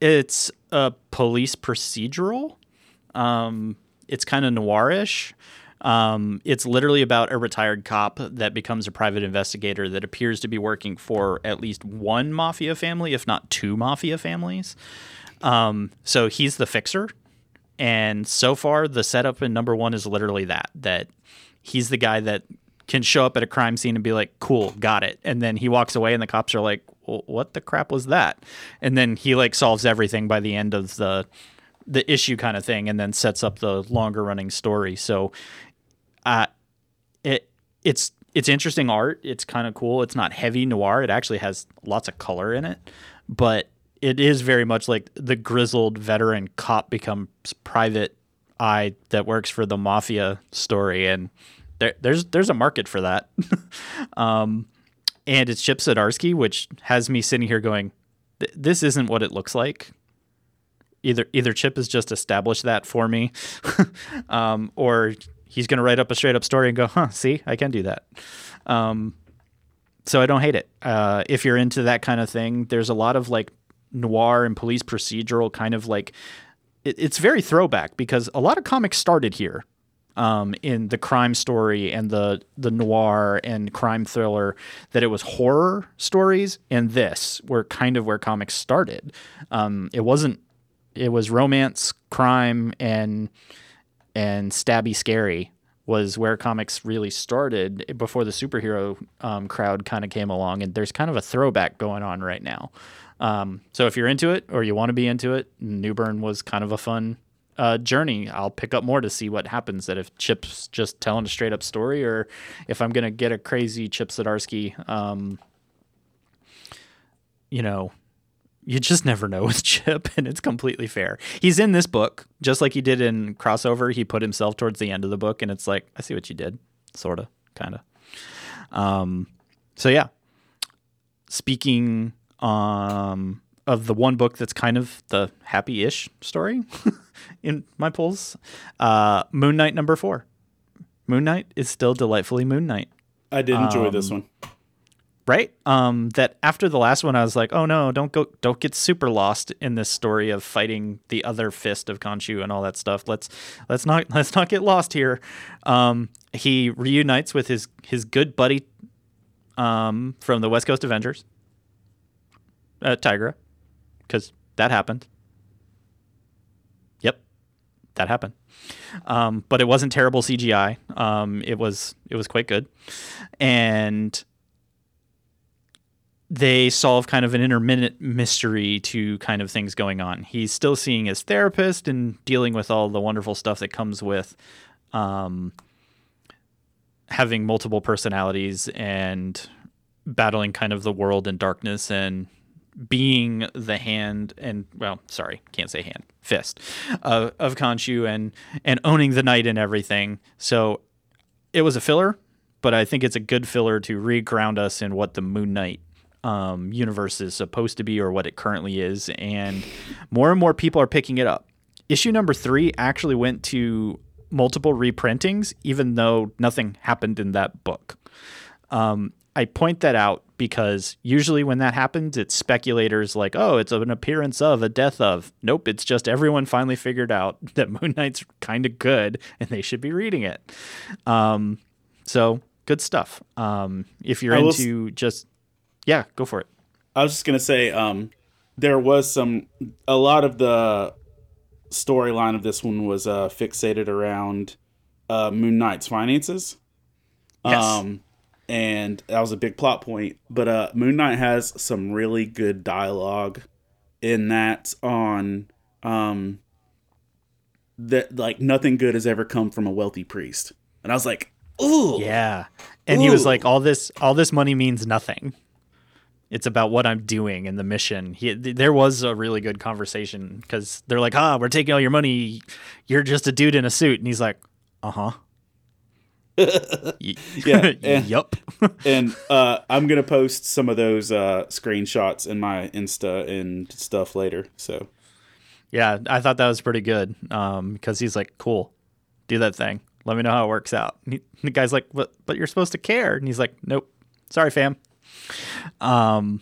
it's a police procedural. Um, it's kind of noirish. Um, it's literally about a retired cop that becomes a private investigator that appears to be working for at least one mafia family, if not two mafia families. Um, so he's the fixer. And so far, the setup in number one is literally that that he's the guy that can show up at a crime scene and be like, cool, got it. And then he walks away, and the cops are like, well, what the crap was that? And then he like solves everything by the end of the the issue kind of thing and then sets up the longer running story. So uh it it's it's interesting art. It's kind of cool. It's not heavy noir. It actually has lots of color in it, but it is very much like the grizzled veteran cop becomes private eye that works for the mafia story, and there, there's there's a market for that. um, and it's Chip Zdarsky, which has me sitting here going, "This isn't what it looks like." Either either Chip has just established that for me, um, or he's going to write up a straight up story and go, "Huh, see, I can do that." Um, so I don't hate it. Uh, if you're into that kind of thing, there's a lot of like noir and police procedural kind of like it, it's very throwback because a lot of comics started here um, in the crime story and the the noir and crime thriller that it was horror stories and this were kind of where comics started. Um, it wasn't. It was romance, crime, and and stabby scary was where comics really started before the superhero um, crowd kind of came along. And there's kind of a throwback going on right now. Um, so if you're into it or you want to be into it, Newburn was kind of a fun uh, journey. I'll pick up more to see what happens. That if Chip's just telling a straight up story, or if I'm gonna get a crazy Chip Zdarsky, um, you know, you just never know with Chip, and it's completely fair. He's in this book just like he did in Crossover. He put himself towards the end of the book, and it's like I see what you did, sorta, kind of. Um, so yeah. Speaking um of the one book that's kind of the happy-ish story in my pulls, uh, Moon Knight number four. Moon Knight is still delightfully Moon Knight,
I did enjoy this one.
right? Um, that after the last one, I was like, oh no, don't go, don't get super lost in this story of fighting the other fist of Khonshu and all that stuff. Let's let's not let's not get lost here. Um, he reunites with his his good buddy um, from the West Coast Avengers, uh, Tigra, because that happened. Yep, that happened. Um, but it wasn't terrible CGI. Um, it was it was quite good, and they solve kind of an intermittent mystery to kind of things going on. He's still seeing his therapist and dealing with all the wonderful stuff that comes with um, having multiple personalities and battling kind of the world in darkness and being the hand and well, sorry, can't say hand, fist uh, of Khonshu and and owning the night and everything. So it was a filler, but I think it's a good filler to re-ground us in what the Moon Knight um, universe is supposed to be or what it currently is, and more and more people are picking it up. Issue number three actually went to multiple reprintings, even though nothing happened in that book. Um, I point that out because usually when that happens, it's speculators like, oh, it's an appearance of, a death of. Nope, it's just everyone finally figured out that Moon Knight's kind of good and they should be reading it. Um, so good stuff. Um, if you're
I will s-
into just, yeah, go for it.
I was just gonna say, um, there was some a lot of the storyline of this one was uh, fixated around uh, Moon Knight's finances.
Yes.
Um, and that was a big plot point. But uh, Moon Knight has some really good dialogue in that on um, that like nothing good has ever come from a wealthy priest. And I was like, ooh,
Yeah. And he was like, all this, all this money means nothing. It's about what I'm doing and the mission. He, th- there was a really good conversation because they're like, ah, we're taking all your money. You're just a dude in a suit. And he's like, uh huh.
Yeah, and-
yup.
and uh, I'm gonna post some of those uh, screenshots in my Insta and stuff later. So
yeah, I thought that was pretty good um, because he's like, cool, do that thing. Let me know how it works out. And he, the guy's like, but, but you're supposed to care. And he's like, nope. Sorry, fam. Um,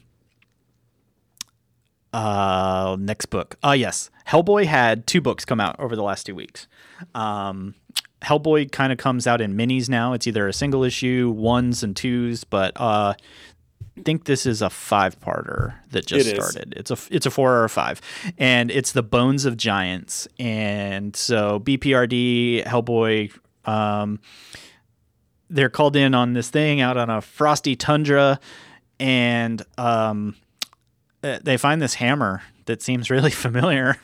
uh, next book. Uh, yes. Hellboy had two books come out over the last two weeks. Um, Hellboy kind of comes out in minis now. It's either a single issue, ones and twos, but uh, I think this is a five parter that just
It
started. It's a it's a four or a five, and it's the Bones of Giants. And so BPRD Hellboy, um, they're called in on this thing out on a frosty tundra, and um, uh, they find this hammer that seems really familiar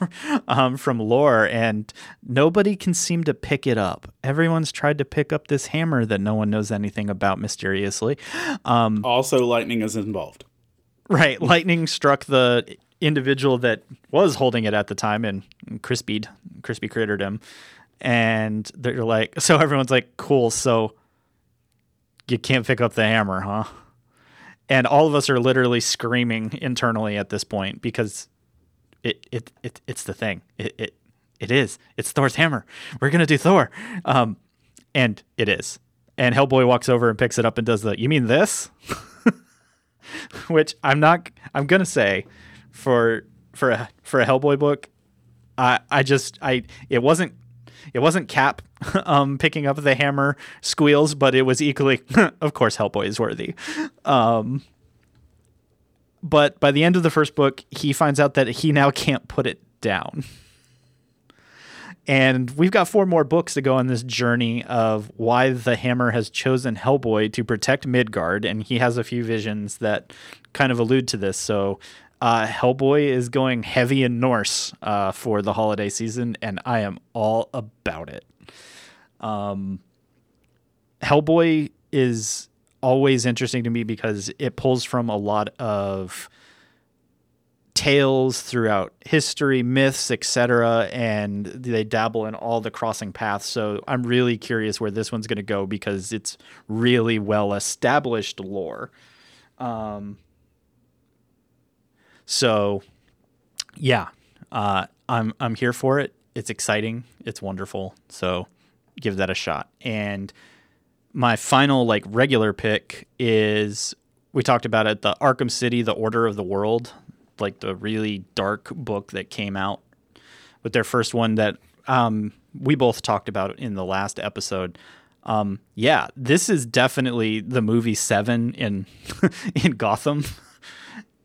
um, from lore, and nobody can seem to pick it up. Everyone's tried to pick up this hammer that no one knows anything about mysteriously. Um,
Also, lightning is involved.
right, lightning struck the individual that was holding it at the time, and crispied, crispy crittered him. And they're like, so everyone's like, cool. So you can't pick up the hammer, huh? And all of us are literally screaming internally at this point because it it, it it's the thing. It, it it is. It's Thor's hammer. We're gonna do Thor. Um, and it is. And Hellboy walks over and picks it up and does the. You mean this? Which I'm not. I'm gonna say, for for a for a Hellboy book, I I just I it wasn't it wasn't Cap um, picking up the hammer squeals, but it was equally, of course, Hellboy is worthy. Um, but by the end of the first book, he finds out that he now can't put it down. And we've got four more books to go on this journey of why the Hammer has chosen Hellboy to protect Midgard, and he has a few visions that kind of allude to this. So, uh, Hellboy is going heavy in Norse uh, for the holiday season, and I am all about it. Um, Hellboy is always interesting to me because it pulls from a lot of tales throughout history, myths, etc., and they dabble in all the crossing paths. So I'm really curious where this one's going to go because it's really well established lore. Um, so yeah, uh, I'm I'm here for it. It's exciting. It's wonderful. So give that a shot. And my final like regular pick is we talked about it the Arkham City the Order of the World like the really dark book that came out with their first one that um, we both talked about in the last episode. Um, yeah, this is definitely the movie Seven in in Gotham,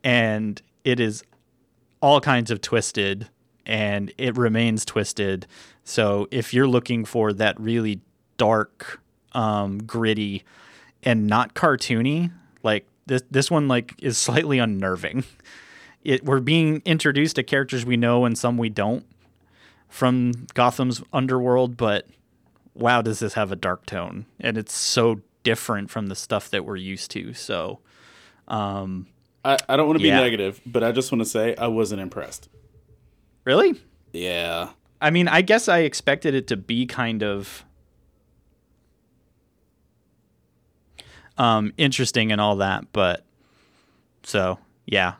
and it is all kinds of twisted, and it remains twisted. So if you're looking for that really dark, um, gritty, and not cartoony, like this this one like is slightly unnerving it we're being introduced to characters we know and some we don't from Gotham's underworld, but wow, does this have a dark tone? And it's so different from the stuff that we're used to. So, um,
I, I don't want to be negative, but I just want to say I wasn't impressed.
really,
Yeah.
I mean, I guess I expected it to be kind of um, interesting and all that, but so yeah.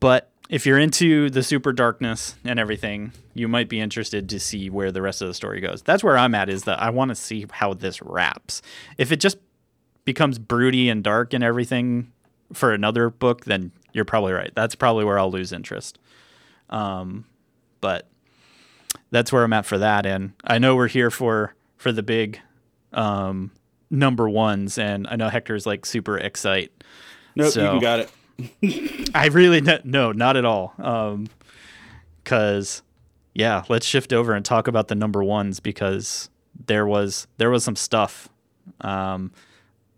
But if you're into the super darkness and everything, you might be interested to see where the rest of the story goes. That's where I'm at. Is that I want to see how this wraps. If it just becomes broody and dark and everything for another book, then you're probably right. That's probably where I'll lose interest. Um, but that's where I'm at for that. And I know we're here for for the big um, number ones, and I know Hector's like super excite.
Nope,
So-
you got it.
I really n- no, not at all. Um, cause yeah, let's shift over and talk about the number ones because there was there was some stuff. Um,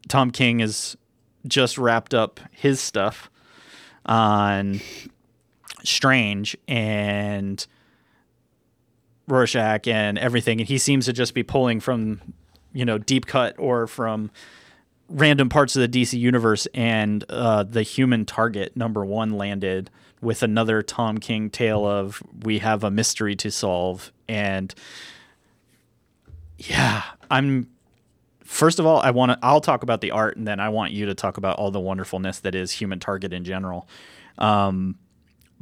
Tom King is just wrapped up his stuff on Strange and Rorschach and everything, and he seems to just be pulling from you know deep cut or from random parts of the DC universe, and uh, the Human Target number one landed with another Tom King tale of we have a mystery to solve, and yeah, I'm. First of all, I want to. I'll talk about the art, and then I want you to talk about all the wonderfulness that is Human Target in general. Um,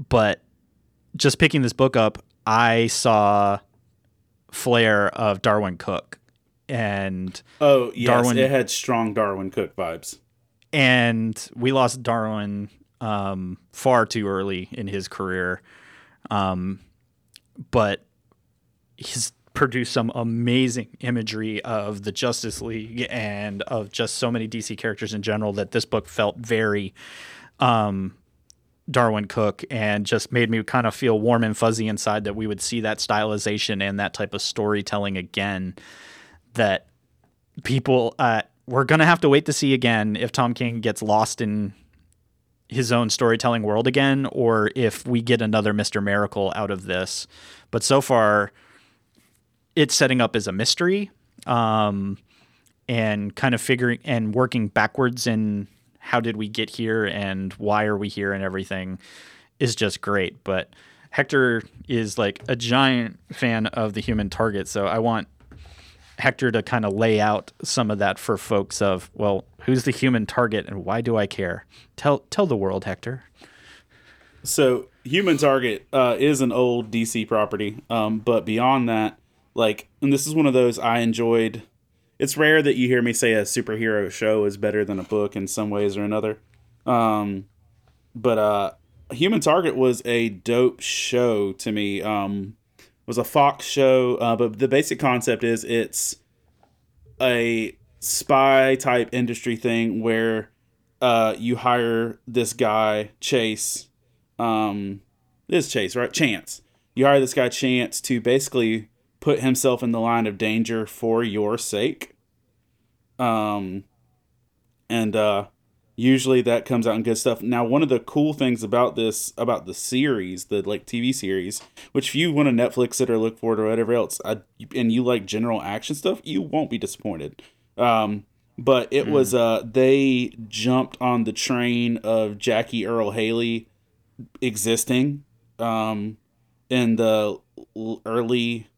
but just picking this book up, I saw flair of Darwyn Cooke, and
Oh, yes.
Darwyn-
It had strong Darwyn Cooke vibes.
and we lost Darwyn um, far too early in his career. Um, but he's produced some amazing imagery of the Justice League and of just so many DC characters in general that this book felt very um, Darwyn Cooke and just made me kind of feel warm and fuzzy inside that we would see that stylization and that type of storytelling again that people uh, we're gonna have to wait to see again if Tom King gets lost in his own storytelling world again, or if we get another Mister Miracle out of this. But so far, it's setting up as a mystery, um, and kind of figuring and working backwards in how did we get here and why are we here and everything is just great. But Hector is like a giant fan of the human target, so I want Hector to kind of lay out some of that for folks of, well, who's the human target and why do I care? Tell tell the world, Hector.
So, Human Target uh, is an old DC property, um, but beyond that, like, and this is one of those I enjoyed. It's rare that you hear me say a superhero show is better than a book in some ways or another. Um, but uh, Human Target was a dope show to me. Um, was a Fox show, uh, but the basic concept is it's a spy type industry thing where uh, you hire this guy Chase. Um, this Chase, right? Chance. You hire this guy Chance to basically put himself in the line of danger for your sake. Um, and uh, usually that comes out in good stuff. Now, one of the cool things about this, about the series, the like TV series, which if you want to Netflix it or look for it or whatever else, I, and you like general action stuff, you won't be disappointed. Um, but it was uh, they jumped on the train of Jackie Earle Haley existing um, in the early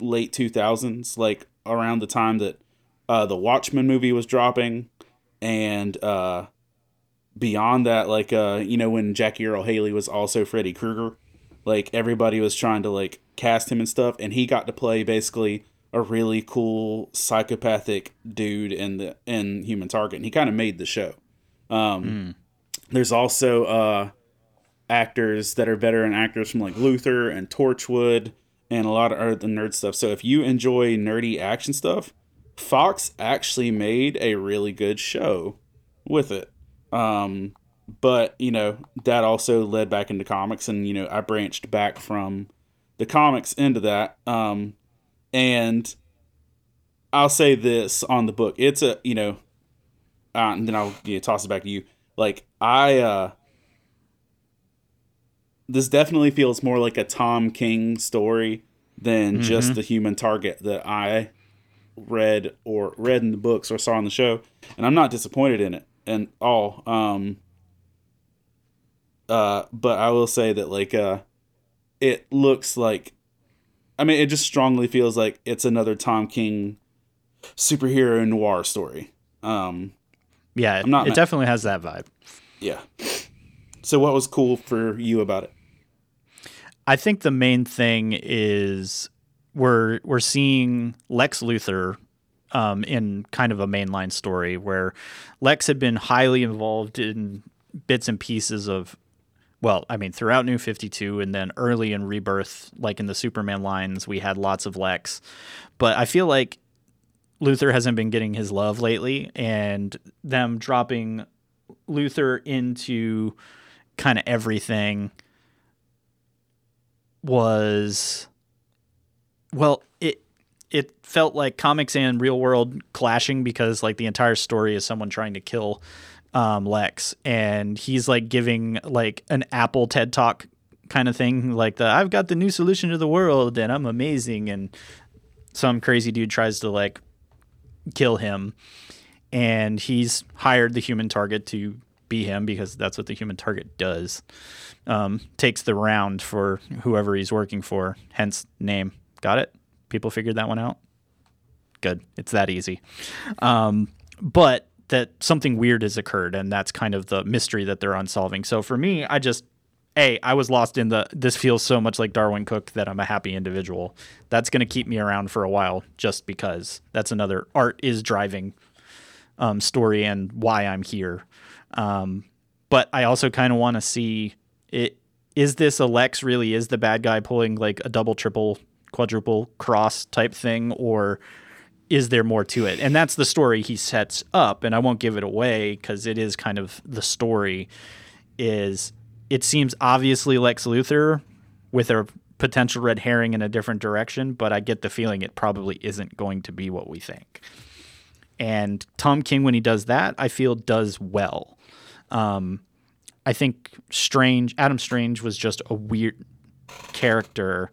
late 2000s like around the time that uh, the Watchmen movie was dropping and uh, beyond that like uh, you know when Jackie Earle Haley was also Freddy Krueger like everybody was trying to like cast him and stuff and he got to play basically a really cool psychopathic dude in the in Human Target and he kind of made the show um, there's also uh, actors that are veteran actors from like Luther and Torchwood and a lot of other nerd stuff. So if you enjoy nerdy action stuff, Fox actually made a really good show with it. Um, but you know that also led back into comics, and you know I branched back from the comics into that. Um, and I'll say this on the book: it's a you know, uh, and then I'll you know, toss it back to you. Like I, uh, this definitely feels more like a Tom King story than just the human target that I read or read in the books or saw on the show, and I'm not disappointed in it at all. Um, uh, but I will say that like uh, it looks like, I mean, it just strongly feels like it's another Tom King superhero noir story. Um,
Yeah, it,
not
it
ma-
definitely has that vibe.
yeah. So what was cool for you about it?
I think the main thing is we're we're seeing Lex Luthor um, in kind of a mainline story where Lex had been highly involved in bits and pieces of well, I mean, throughout New 52 and then early in Rebirth, like in the Superman lines, we had lots of Lex. But I feel like Luthor hasn't been getting his love lately, and them dropping Luthor into kind of everything was well it it felt like comics and real world clashing because like the entire story is someone trying to kill um, Lex. And he's like giving like an Apple TED talk kind of thing like the I've got the new solution to the world and I'm amazing. And some crazy dude tries to like kill him. And he's hired the human target to be him because that's what the human target does. Um, takes the round for whoever he's working for hence name. Got it people figured that one out? Good. It's that easy. Um, but that something weird has occurred and that's kind of the mystery that they're unsolving. So for me i just a i was lost in the this feels so much like Darwyn Cooke that i'm a happy individual. That's going to keep me around for a while just because that's another art is driving um, story and why i'm here. Um, but i also kind of want to see it is this Alex really is the bad guy pulling like a double triple quadruple cross type thing or is there more to it? And that's the story he sets up, and I won't give it away because it is kind of the story. Is it seems obviously Lex Luthor with a potential red herring in a different direction, but I get the feeling it probably isn't going to be what we think. And Tom King, when he does that, I feel does well. Um, I think Strange, Adam Strange, was just a weird character.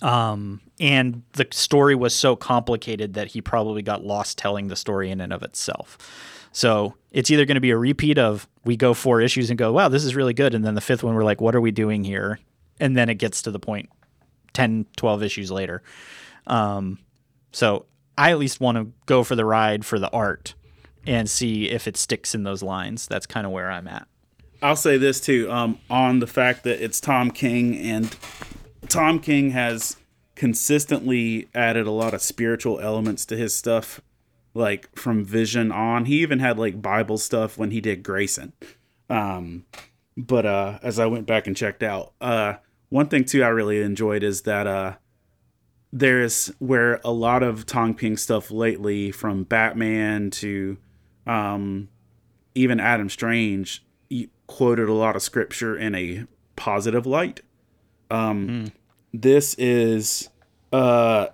Um, and the story was so complicated that he probably got lost telling the story in and of itself. So it's either going to be a repeat of we go four issues and go, wow, this is really good. And then the fifth one, we're like, what are we doing here? And then it gets to the point 10, 12 issues later. Um, so I at least want to go for the ride for the art and see if it sticks in those lines. That's kind of where I'm at.
I'll say this too um, on the fact that it's Tom King, and Tom King has consistently added a lot of spiritual elements to his stuff, like from Vision on. He even had like Bible stuff when he did Grayson. Um, but uh, as I went back and checked out, uh, one thing too I really enjoyed is that uh, there's where a lot of Tom King stuff lately, from Batman to um, even Adam Strange, quoted a lot of scripture in a positive light. Um, This is uh,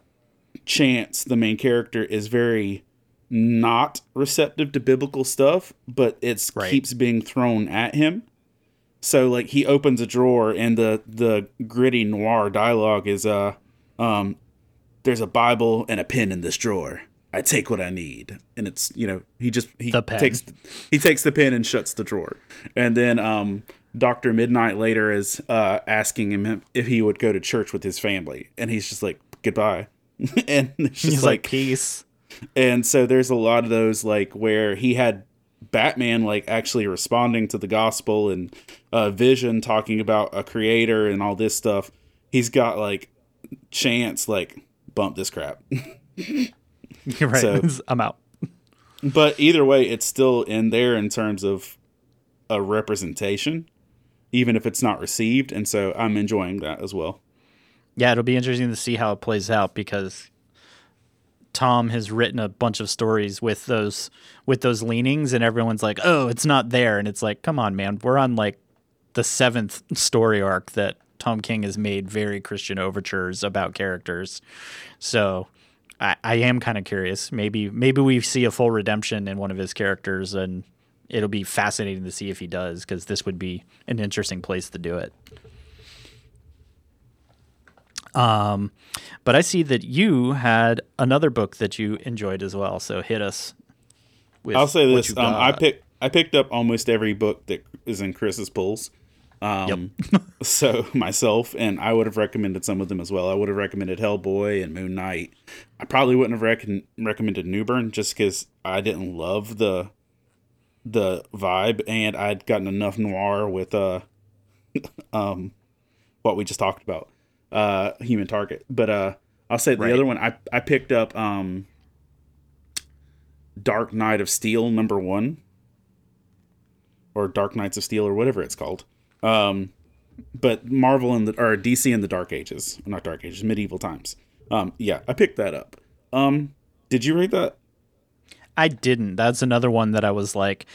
Chance, the main character, is very not receptive to biblical stuff, but it
Right.
keeps being thrown at him. So like he opens a drawer and the the gritty noir dialogue is uh um there's a Bible and a pen in this drawer. I take what I need, and it's you know he just he takes he takes the pen and shuts the drawer, and then um Doctor Midnight later is uh asking him if he would go to church with his family, and he's just like goodbye, and it's just
He's like,
like
peace.
and so there's a lot of those like where he had batman like actually responding to the gospel and uh vision talking about a creator and all this stuff he's got like chance like bump this crap
You're right.
So-
I'm out.
but either way it's still in there in terms of a representation even if it's not received and so i'm enjoying that as well
Yeah, it'll be interesting to see how it plays out because Tom has written a bunch of stories with those with those leanings, and everyone's like, "Oh, it's not there," and it's like, "Come on, man, we're on like the seventh story arc that Tom King has made very Christian overtures about characters." So, I, I am kind of curious. Maybe maybe we see a full redemption in one of his characters, and it'll be fascinating to see if he does because this would be an interesting place to do it. Um, but I see that you had another book that you enjoyed as well. So hit us. With
I'll say this: um, I picked I picked up almost every book that is in Chris's pulls. Um, so myself and I would have recommended some of them as well. I would have recommended Hellboy and Moon Knight. I probably wouldn't have rec- recommended Newburn just because I didn't love the the vibe, and I'd gotten enough noir with uh um what we just talked about, uh Human Target. But uh I'll say the
Right.
other one I I picked up um Dark Knight of Steel number one, or Dark Knights of Steel, or whatever it's called. Um, but Marvel and the or DC in the Dark Ages, not Dark Ages, medieval times. Um, yeah, I picked that up. Um, did you read that?
I didn't. That's another one that I was like,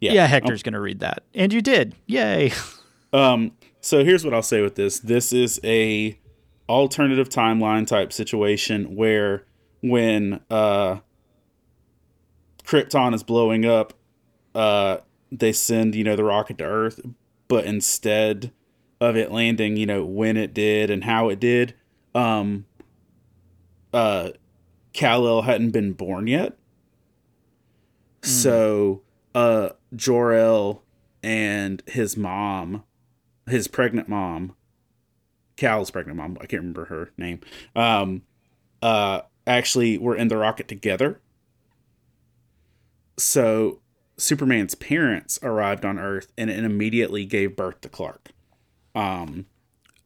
Yeah,
yeah, Hector's going to read that. And you did. Yay.
Um, so here's what I'll say with this. This is a alternative timeline type situation where when uh Krypton is blowing up, uh they send, you know, the rocket to Earth, but instead of it landing, you know, when it did and how it did, um uh Kal-El hadn't been born yet. So uh Jor-El and his mom his pregnant mom, Cal's pregnant mom, I can't remember her name, um, uh, actually were in the rocket together. So Superman's parents arrived on Earth and it immediately gave birth to Clark. Um,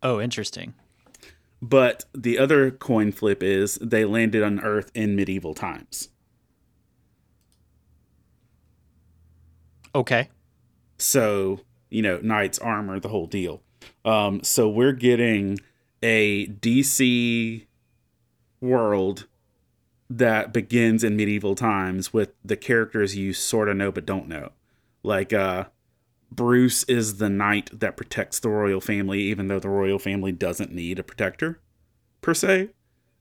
Oh, interesting.
But the other coin flip is they landed on Earth in medieval times.
Okay.
So, you know, knights, armor, the whole deal. Um, so we're getting a DC world that begins in medieval times with the characters you sort of know but don't know. Like uh Bruce is the knight that protects the royal family even though the royal family doesn't need a protector per se.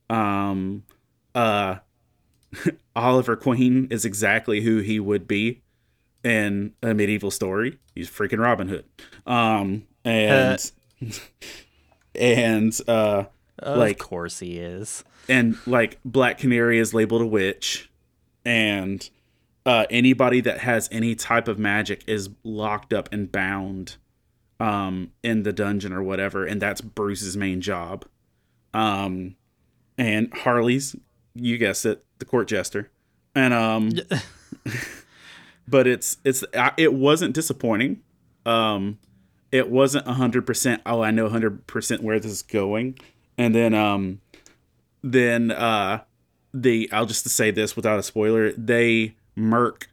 Um uh Oliver Queen is exactly who he would be in a medieval story. He's freaking Robin Hood. Um, and and uh,
Of
like
course he is.
and like Black Canary is labeled a witch, and uh, anybody that has any type of magic is locked up and bound um, in the dungeon or whatever, and that's Bruce's main job. Um, and Harley's, you guessed it, the court jester, and um, but it's it's it wasn't disappointing. Um, it wasn't hundred percent. Oh, I know hundred percent where this is going, and then um, then uh the I'll just say this without a spoiler, they murk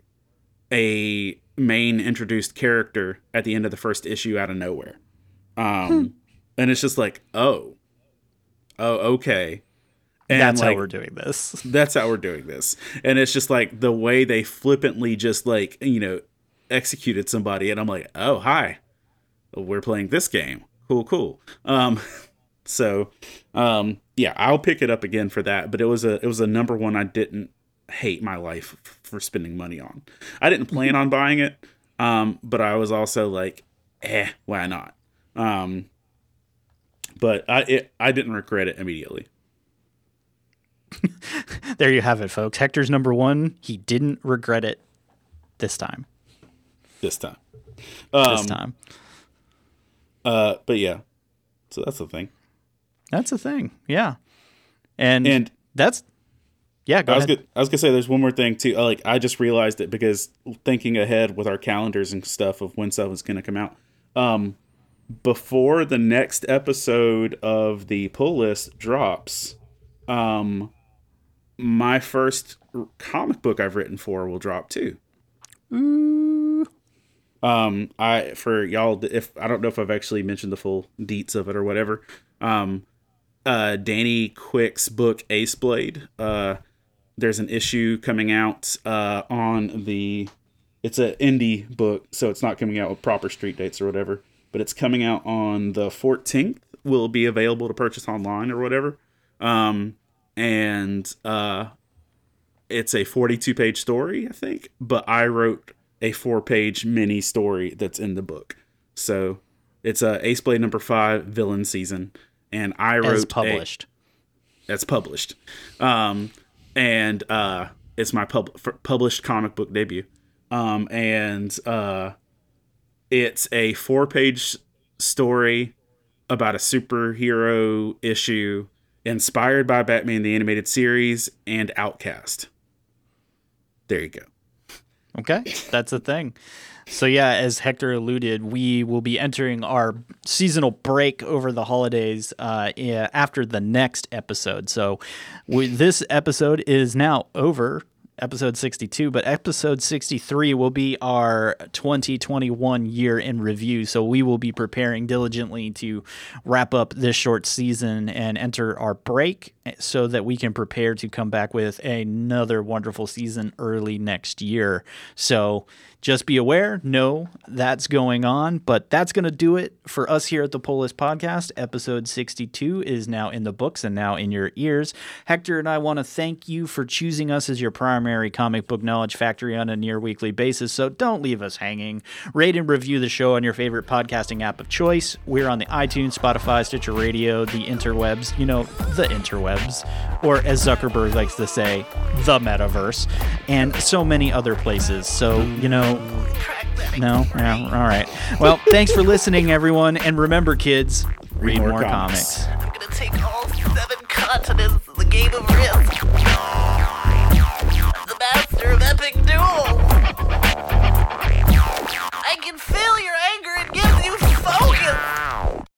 a main introduced character at the end of the first issue out of nowhere. Um and it's just like, oh. Oh, okay. And
That's
like,
how we're doing this.
that's how we're doing this. And it's just like the way they flippantly just like, you know, executed somebody and I'm like, "Oh, hi. We're playing this game. Cool, cool." Um so um yeah, I'll pick it up again for that, but it was a it was a number one I didn't hate my life for spending money on. I didn't plan on buying it, um but I was also like, "Eh, why not?" Um but I it, I didn't regret it immediately.
There you have it, folks. Hector's number one. He didn't regret it this time.
This time.
This
Um,
time.
Uh, but yeah, so that's the thing.
That's the thing. Yeah. And
And
that's yeah, go
I was
ahead.
good. I was gonna say there's one more thing too. Like I just realized it because thinking ahead with our calendars and stuff of when stuff is gonna come out. Um, before the next episode of the pull list drops, um, my first comic book I've written for will drop too. Um, I for y'all if I don't know if I've actually mentioned the full deets of it or whatever. Um, uh, Danny Quick's book Ace Blade. Uh, there's an issue coming out uh, on the. It's an indie book, so it's not coming out with proper street dates or whatever. But it's coming out on the 14th. Will be available to purchase online or whatever. Um, and uh, it's a 42 page story, I think. But I wrote a four page mini story that's in the book. So it's a Ace Blade number five villain season, and I wrote
as
a-
published.
that's published. Um, and uh, it's my pub- published comic book debut. Um, and uh, it's a four page story about a superhero issue inspired by Batman the Animated Series and Outcast. There you go.
Okay, that's a thing. So yeah, as Hector alluded, we will be entering our seasonal break over the holidays uh, after the next episode. So we, this episode is now over, episode 62, but episode 63 will be our 2021 year in review. So we will be preparing diligently to wrap up this short season and enter our break so that we can prepare to come back with another wonderful season early next year. So just be aware, know that's going on, but that's going to do it for us here at the Pull List Podcast. Episode 62 is now in the books and now in your ears. Hector and I want to thank you for choosing us as your primary comic book knowledge factory on a near weekly basis. So don't leave us hanging. Rate and review the show on your favorite podcasting app of choice. We're on the iTunes, Spotify, Stitcher Radio, the interwebs, you know, the interwebs, or as Zuckerberg likes to say, the metaverse, and so many other places. So, you know, no, yeah, all right. Well, thanks for listening, everyone, and remember, kids, read
more
more,
comics.
comics.
I'm gonna take all seven continents of the game of risk. The master of epic duel. I can fit